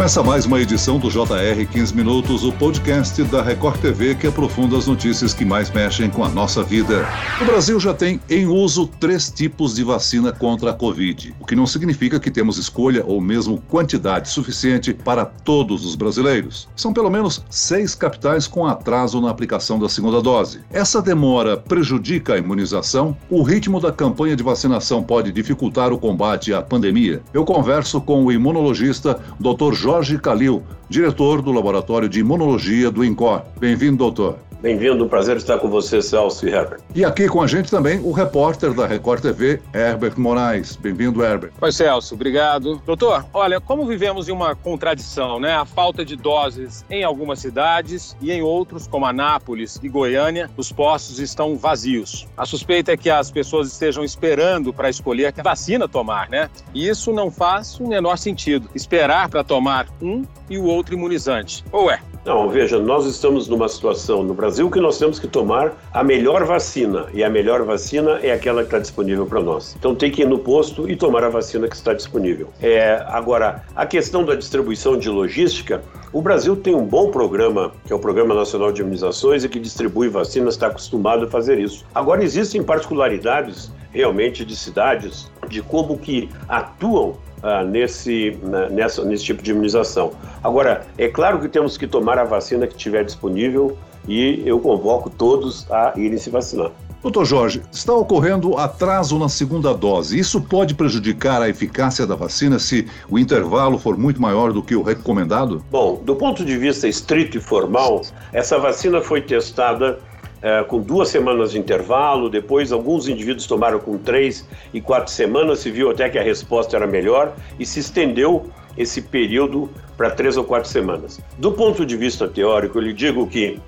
Começa mais uma edição do JR 15 Minutos, o podcast da Record TV que aprofunda as notícias que mais mexem com a nossa vida. O Brasil já tem em uso três tipos de vacina contra a Covid, o que não significa que temos escolha ou mesmo quantidade suficiente para todos os brasileiros. São pelo menos seis capitais com atraso na aplicação da segunda dose. Essa demora prejudica a imunização? O ritmo da campanha de vacinação pode dificultar o combate à pandemia? Eu converso com o imunologista Dr. Jorge Calil, diretor do Laboratório de Imunologia do INCOR. Bem-vindo, doutor. Bem-vindo, um prazer estar com você, Celso e Herbert. E aqui com a gente também o repórter da Record TV, Herbert Moraes. Bem-vindo, Herbert. Oi, Celso, obrigado. Doutor, olha, como vivemos em uma contradição, né? A falta de doses em algumas cidades e em outros, como Anápolis e Goiânia, os postos estão vazios. A suspeita é que as pessoas estejam esperando para escolher que vacina tomar, né? E isso não faz o menor sentido. Esperar para tomar um e o outro imunizante. Ou é? Não, veja, nós estamos numa situação no Brasil que nós temos que tomar a melhor vacina, e a melhor vacina é aquela que está disponível para nós. Então tem que ir no posto e tomar a vacina que está disponível. É, agora, a questão da distribuição de logística, o Brasil tem um bom programa, que é o Programa Nacional de Imunizações, e que distribui vacinas, está acostumado a fazer isso. Agora, existem particularidades realmente de cidades, de como que atuam ah, nesse, nessa, nesse tipo de imunização. Agora, é claro que temos que tomar a vacina que estiver disponível e eu convoco todos a irem se vacinar. Doutor Jorge, está ocorrendo atraso na segunda dose. Isso pode prejudicar a eficácia da vacina se o intervalo for muito maior do que o recomendado? Bom, do ponto de vista estrito e formal, essa vacina foi testada é, com duas semanas de intervalo, depois alguns indivíduos tomaram com três e quatro semanas, se viu até que a resposta era melhor e se estendeu esse período para três ou quatro semanas. Do ponto de vista teórico, eu lhe digo que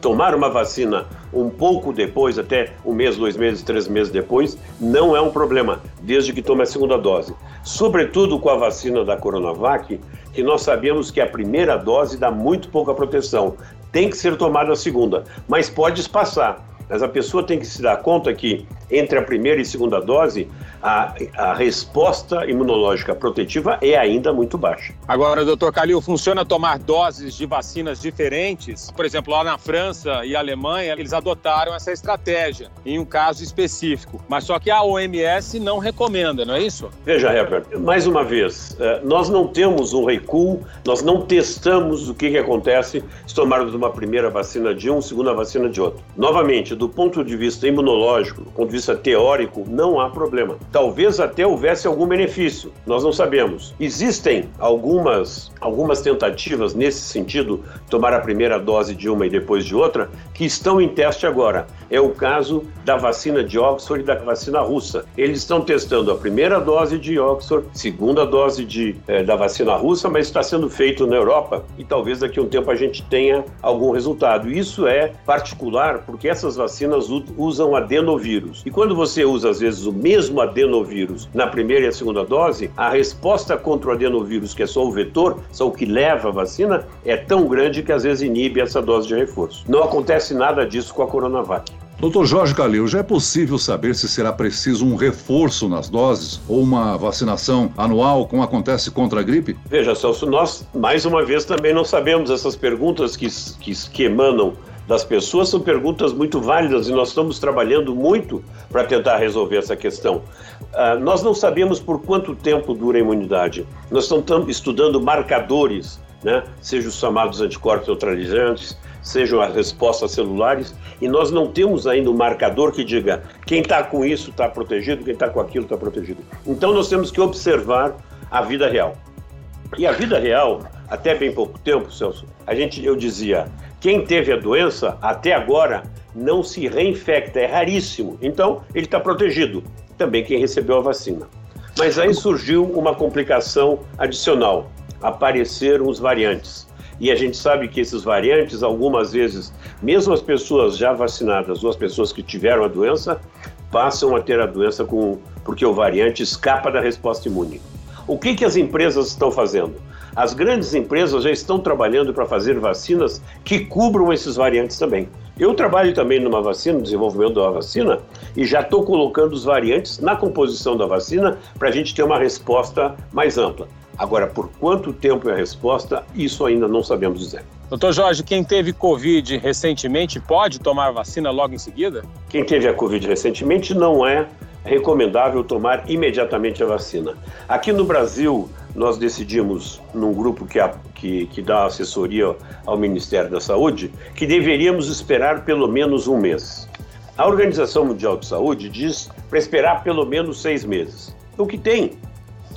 tomar uma vacina um pouco depois, até um mês, dois meses, três meses depois, não é um problema, desde que tome a segunda dose. Sobretudo com a vacina da Coronavac, que nós sabemos que a primeira dose dá muito pouca proteção. Tem que ser tomada a segunda, mas pode espaçar. Mas a pessoa tem que se dar conta que entre a primeira e segunda dose, a, a resposta imunológica protetiva é ainda muito baixa. Agora, doutor Calil, funciona tomar doses de vacinas diferentes? Por exemplo, lá na França e Alemanha, eles adotaram essa estratégia em um caso específico. Mas só que a OMS não recomenda, não é isso? Veja, Herbert, mais uma vez, eh, nós não temos um recuo, nós não testamos o que, que acontece se tomarmos uma primeira vacina de um, segunda vacina de outro. Novamente, do ponto de vista imunológico, do ponto de vista teórico, não há problema. Talvez até houvesse algum benefício, nós não sabemos. Existem algumas, algumas tentativas nesse sentido, tomar a primeira dose de uma e depois de outra, que estão em teste agora. É o caso da vacina de Oxford e da vacina russa. Eles estão testando a primeira dose de Oxford, segunda dose de, eh, da vacina russa, mas está sendo feito na Europa e talvez daqui a um tempo a gente tenha algum resultado. Isso é particular porque essas vacinas usam adenovírus. E quando você usa, às vezes, o mesmo adenovírus na primeira e a segunda dose, a resposta contra o adenovírus, que é só o vetor, só o que leva a vacina, é tão grande que às vezes inibe essa dose de reforço. Não acontece nada disso com a Coronavac. Doutor Jorge Calil, já é possível saber se será preciso um reforço nas doses ou uma vacinação anual, como acontece contra a gripe? Veja, Celso, nós, mais uma vez, também não sabemos essas perguntas que, que, que emanam das pessoas são perguntas muito válidas e nós estamos trabalhando muito para tentar resolver essa questão. Uh, nós não sabemos por quanto tempo dura a imunidade. Nós estamos estudando marcadores, né? sejam os chamados anticorpos neutralizantes, sejam as respostas celulares, e nós não temos ainda um marcador que diga quem está com isso está protegido, quem está com aquilo está protegido. Então nós temos que observar a vida real. E a vida real, até bem pouco tempo, Celso, a gente, eu dizia, quem teve a doença até agora não se reinfecta, é raríssimo. Então, ele está protegido. Também quem recebeu a vacina. Mas aí surgiu uma complicação adicional. Apareceram os variantes. E a gente sabe que esses variantes, algumas vezes, mesmo as pessoas já vacinadas ou as pessoas que tiveram a doença, passam a ter a doença com, porque o variante escapa da resposta imune. O que, que as empresas estão fazendo? As grandes empresas já estão trabalhando para fazer vacinas que cubram esses variantes também. Eu trabalho também numa vacina, no desenvolvimento da vacina, e já estou colocando os variantes na composição da vacina para a gente ter uma resposta mais ampla. Agora, por quanto tempo é a resposta, isso ainda não sabemos dizer. Doutor Jorge, quem teve Covid recentemente pode tomar vacina logo em seguida? Quem teve a Covid recentemente não é recomendável tomar imediatamente a vacina. Aqui no Brasil, nós decidimos, num grupo que, que, que dá assessoria ao Ministério da Saúde, que deveríamos esperar pelo menos um mês. A Organização Mundial de Saúde diz para esperar pelo menos seis meses. O que tem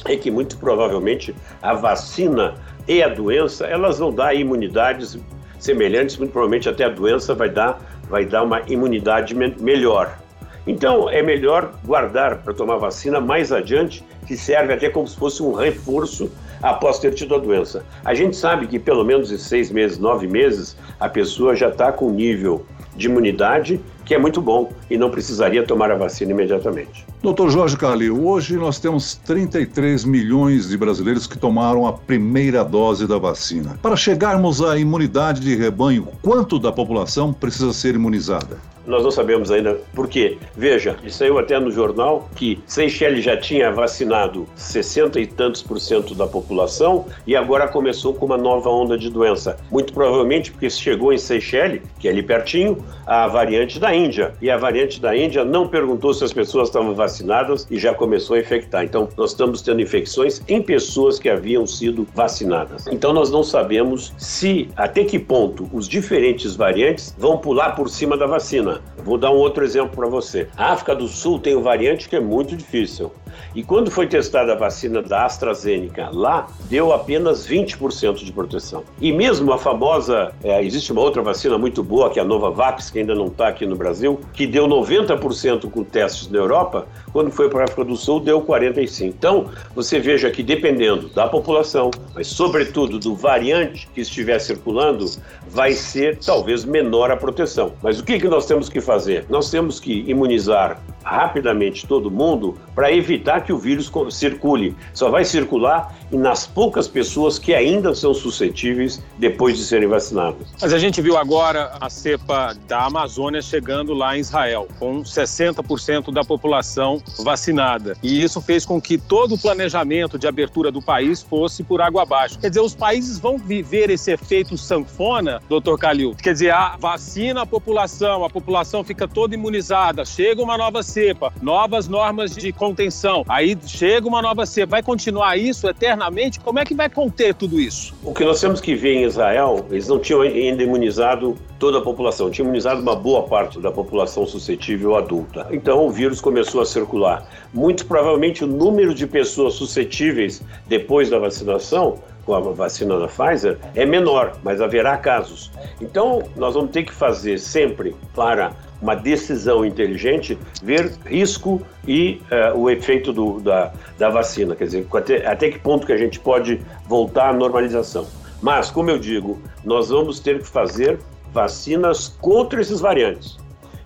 é que muito provavelmente a vacina e a doença elas vão dar imunidades semelhantes, muito provavelmente até a doença vai dar, vai dar uma imunidade me melhor. Então é melhor guardar para tomar vacina mais adiante, que serve até como se fosse um reforço após ter tido a doença. A gente sabe que pelo menos em seis meses, nove meses, a pessoa já está com nível de imunidade que é muito bom e não precisaria tomar a vacina imediatamente. Doutor Jorge Calil, hoje nós temos 33 milhões de brasileiros que tomaram a primeira dose da vacina. Para chegarmos à imunidade de rebanho, quanto da população precisa ser imunizada? Nós não sabemos ainda por quê. Veja, saiu até no jornal que Seychelles já tinha vacinado 60 e tantos por cento da população e agora começou com uma nova onda de doença. Muito provavelmente porque chegou em Seychelles, que é ali pertinho, a variante da Índia. E a variante da Índia não perguntou se as pessoas estavam vacinadas e já começou a infectar. Então, nós estamos tendo infecções em pessoas que haviam sido vacinadas. Então, nós não sabemos se, até que ponto, os diferentes variantes vão pular por cima da vacina. Vou dar um outro exemplo para você. A África do Sul tem um variante que é muito difícil. E quando foi testada a vacina da AstraZeneca lá, deu apenas 20% de proteção. E mesmo a famosa, é, existe uma outra vacina muito boa, que é a Novavax, que ainda não está aqui no Brasil, que deu 90% com testes na Europa, quando foi para a África do Sul, deu 45%. Então, você veja que dependendo da população, mas sobretudo do variante que estiver circulando, vai ser talvez menor a proteção. Mas o que, que nós temos que fazer? Nós temos que imunizar rapidamente todo mundo para evitar que o vírus circule. Só vai circular nas poucas pessoas que ainda são suscetíveis depois de serem vacinadas. Mas a gente viu agora a cepa da Amazônia chegando lá em Israel, com 60% da população vacinada. E isso fez com que todo o planejamento de abertura do país fosse por água abaixo. Quer dizer, os países vão viver esse efeito sanfona, doutor Calil? Quer dizer, a vacina a população, a população fica toda imunizada, chega uma nova cepa, novas normas de contenção, aí chega uma nova cepa, vai continuar isso eternamente? Como é que vai conter tudo isso? O que nós temos que ver em Israel, eles não tinham ainda imunizado toda a população, tinham imunizado uma boa parte da população suscetível adulta. Então o vírus começou a circular. Muito provavelmente o número de pessoas suscetíveis depois da vacinação com a vacina da Pfizer é menor, mas haverá casos. Então, nós vamos ter que fazer sempre para uma decisão inteligente, ver risco e uh, o efeito do, da, da vacina, quer dizer, até, até que ponto que a gente pode voltar à normalização. Mas, como eu digo, nós vamos ter que fazer vacinas contra esses variantes.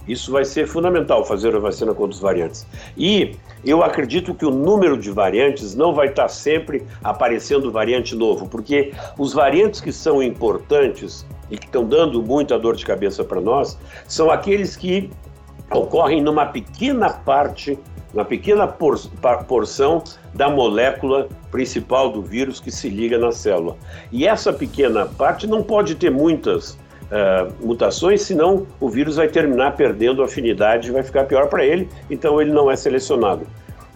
Isso vai ser fundamental, fazer a vacina contra os variantes. E eu acredito que o número de variantes não vai estar sempre aparecendo variante novo, porque os variantes que são importantes e que estão dando muita dor de cabeça para nós são aqueles que ocorrem numa pequena parte, uma pequena por, porção da molécula principal do vírus que se liga na célula. E essa pequena parte não pode ter muitas uh, mutações, senão o vírus vai terminar perdendo afinidade e vai ficar pior para ele, então ele não é selecionado.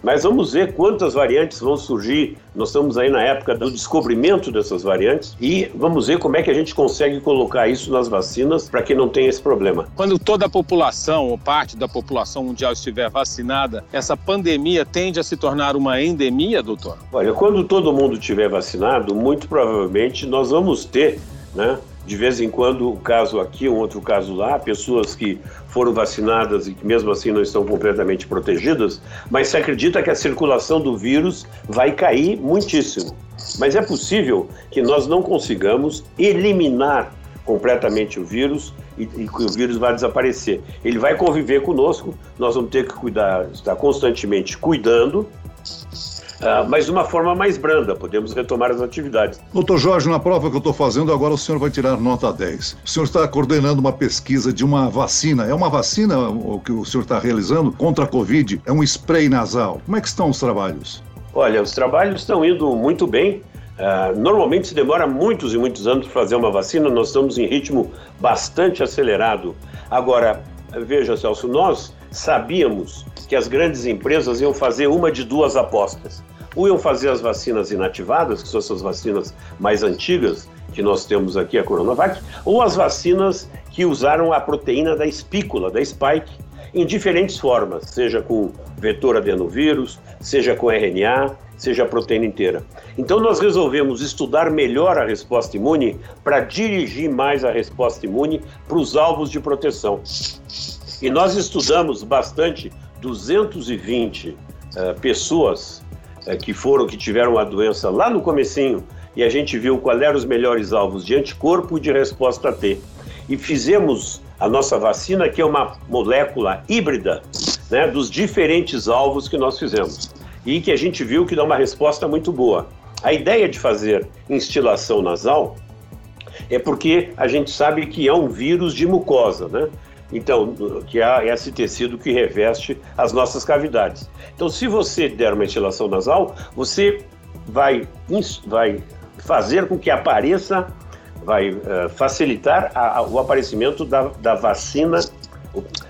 Mas vamos ver quantas variantes vão surgir. Nós estamos aí na época do descobrimento dessas variantes e vamos ver como é que a gente consegue colocar isso nas vacinas para que não tenha esse problema. Quando toda a população ou parte da população mundial estiver vacinada, essa pandemia tende a se tornar uma endemia, doutor? Olha, quando todo mundo estiver vacinado, muito provavelmente nós vamos ter, né? de vez em quando, um caso aqui, um outro caso lá, pessoas que foram vacinadas e que mesmo assim não estão completamente protegidas, mas se acredita que a circulação do vírus vai cair muitíssimo. Mas é possível que nós não consigamos eliminar completamente o vírus e, e que o vírus vai desaparecer. Ele vai conviver conosco, nós vamos ter que cuidar, estar constantemente cuidando uh, mas de uma forma mais branda, podemos retomar as atividades. Doutor Jorge, na prova que eu estou fazendo, agora o senhor vai tirar nota 10. O senhor está coordenando uma pesquisa de uma vacina. É uma vacina o que o senhor está realizando contra a Covid? É um spray nasal. Como é que estão os trabalhos? Olha, os trabalhos estão indo muito bem. Uh, normalmente se demora muitos e muitos anos para fazer uma vacina, nós estamos em ritmo bastante acelerado. Agora, veja, Celso, nós sabíamos que as grandes empresas iam fazer uma de duas apostas. Ou iam fazer as vacinas inativadas, que são essas vacinas mais antigas que nós temos aqui, a Coronavac, ou as vacinas que usaram a proteína da espícula, da spike, em diferentes formas, seja com vetor adenovírus, seja com RNA, seja a proteína inteira. Então nós resolvemos estudar melhor a resposta imune para dirigir mais a resposta imune para os alvos de proteção. E nós estudamos bastante 220 uh, eh, pessoas uh, que foram, que tiveram a doença lá no comecinho, e a gente viu quais eram os melhores alvos de anticorpo e de resposta T. E fizemos a nossa vacina, que é uma molécula híbrida né, dos diferentes alvos que nós fizemos. E que a gente viu que dá uma resposta muito boa. A ideia de fazer instilação nasal é porque a gente sabe que é um vírus de mucosa, né? Então, que é esse tecido que reveste as nossas cavidades. Então, se você der uma instilação nasal, você vai, vai fazer com que apareça, vai uh, facilitar a, a, o aparecimento da, da vacina,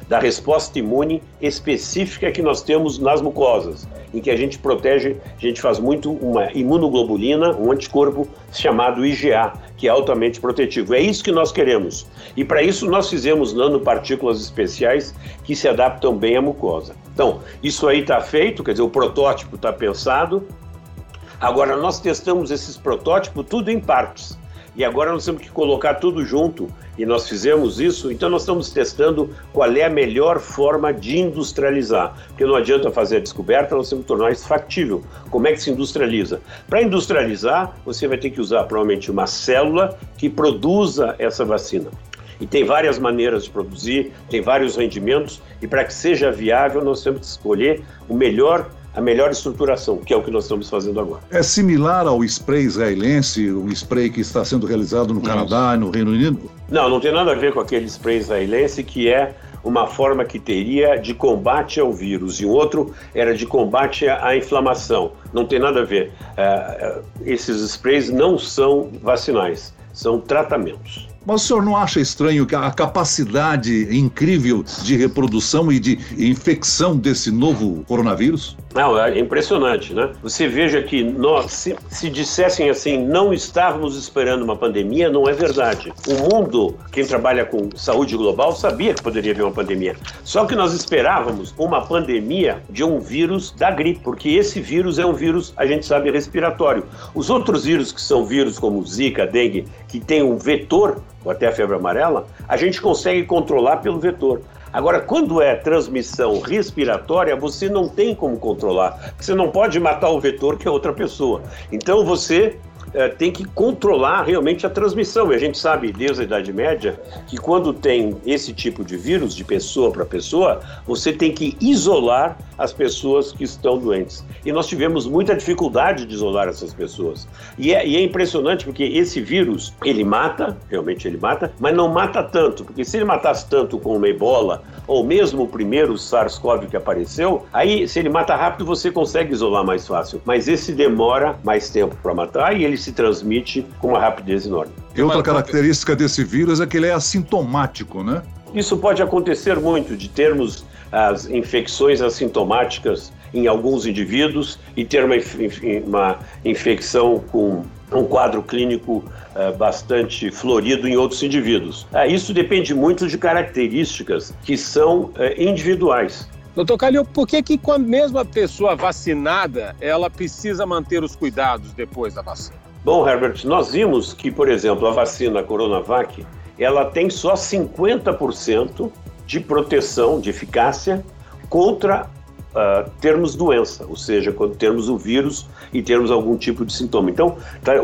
da resposta imune específica que nós temos nas mucosas, em que a gente protege, a gente faz muito uma imunoglobulina, um anticorpo chamado IgA, que é altamente protetivo. É isso que nós queremos. E para isso nós fizemos nanopartículas especiais que se adaptam bem à mucosa. Então, isso aí está feito, quer dizer, o protótipo está pensado. Agora, nós testamos esses protótipos tudo em partes. E agora nós temos que colocar tudo junto e nós fizemos isso, então nós estamos testando qual é a melhor forma de industrializar. Porque não adianta fazer a descoberta, nós temos que tornar isso factível. Como é que se industrializa? Para industrializar, você vai ter que usar provavelmente uma célula que produza essa vacina. E tem várias maneiras de produzir, tem vários rendimentos, e para que seja viável, nós temos que escolher o melhor a melhor estruturação, que é o que nós estamos fazendo agora. É similar ao spray israelense, o spray que está sendo realizado no Canadá e no Reino Unido? Não, não tem nada a ver com aquele spray israelense que é uma forma que teria de combate ao vírus e o outro era de combate à inflamação. Não tem nada a ver. Uh, esses sprays não são vacinais, são tratamentos. Mas o senhor não acha estranho a capacidade incrível de reprodução e de infecção desse novo coronavírus? Não, é impressionante, né? Você veja que nós, se, se dissessem assim, não estávamos esperando uma pandemia, não é verdade. O mundo, quem trabalha com saúde global, sabia que poderia haver uma pandemia. Só que nós esperávamos uma pandemia de um vírus da gripe, porque esse vírus é um vírus, a gente sabe, respiratório. Os outros vírus que são vírus como Zika, dengue, que tem um vetor, ou até a febre amarela, a gente consegue controlar pelo vetor. Agora, quando é transmissão respiratória, você não tem como controlar. Você não pode matar o vetor que é outra pessoa. Então você é, tem que controlar realmente a transmissão. E a gente sabe, desde a Idade Média, que quando tem esse tipo de vírus, de pessoa para pessoa, você tem que isolar as pessoas que estão doentes. E nós tivemos muita dificuldade de isolar essas pessoas. E é, e é impressionante porque esse vírus, ele mata, realmente ele mata, mas não mata tanto, porque se ele matasse tanto com uma ebola, ou mesmo o primeiro SARS-CoV que apareceu, aí se ele mata rápido você consegue isolar mais fácil. Mas esse demora mais tempo para matar e ele se transmite com uma rapidez enorme. E outra característica desse vírus é que ele é assintomático, né? Isso pode acontecer muito, de termos as infecções assintomáticas em alguns indivíduos e ter uma, uma infecção com um quadro clínico uh, bastante florido em outros indivíduos. Uh, isso depende muito de características que são uh, individuais. Doutor Calil, por que, que quando mesmo a pessoa vacinada, ela precisa manter os cuidados depois da vacina? Bom, Herbert, nós vimos que, por exemplo, a vacina Coronavac, ela tem só 50% de proteção, de eficácia contra uh, termos doença, ou seja, quando termos o vírus e termos algum tipo de sintoma. Então, está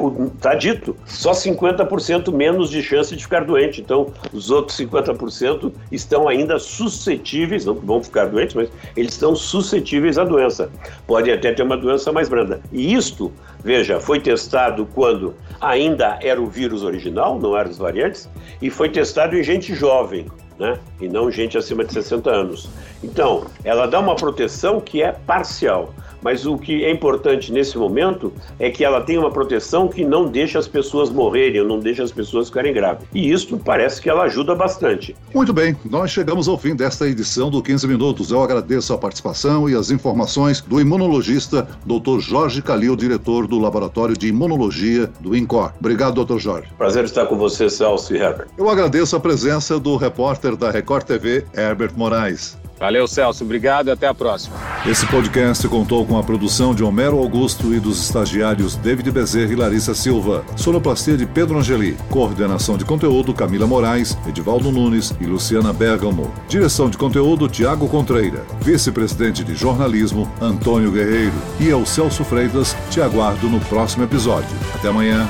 tá dito, só 50% menos de chance de ficar doente. Então, os outros 50% estão ainda suscetíveis, não vão ficar doentes, mas eles estão suscetíveis à doença. Podem até ter uma doença mais branda. E isto, veja, foi testado quando ainda era o vírus original, não eram as variantes, e foi testado em gente jovem, né? E não gente acima de 60 anos. Então, ela dá uma proteção que é parcial. Mas o que é importante nesse momento é que ela tem uma proteção que não deixa as pessoas morrerem, não deixa as pessoas ficarem graves. E isso parece que ela ajuda bastante. Muito bem, nós chegamos ao fim desta edição do 15 Minutos. Eu agradeço a participação e as informações do imunologista Dr. Jorge Calil, diretor do Laboratório de Imunologia do INCOR. Obrigado, Dr. Jorge. Prazer estar com você, Celso e Herbert. Eu agradeço a presença do repórter da Record TV, Herbert Moraes. Valeu, Celso. Obrigado e até a próxima. Esse podcast contou com a produção de Homero Augusto e dos estagiários David Bezerra e Larissa Silva. Sonoplastia de Pedro Angeli. Coordenação de conteúdo Camila Moraes, Edivaldo Nunes e Luciana Bergamo. Direção de conteúdo Tiago Contreira. Vice-presidente de jornalismo Antônio Guerreiro. E eu, Celso Freitas, te aguardo no próximo episódio. Até amanhã.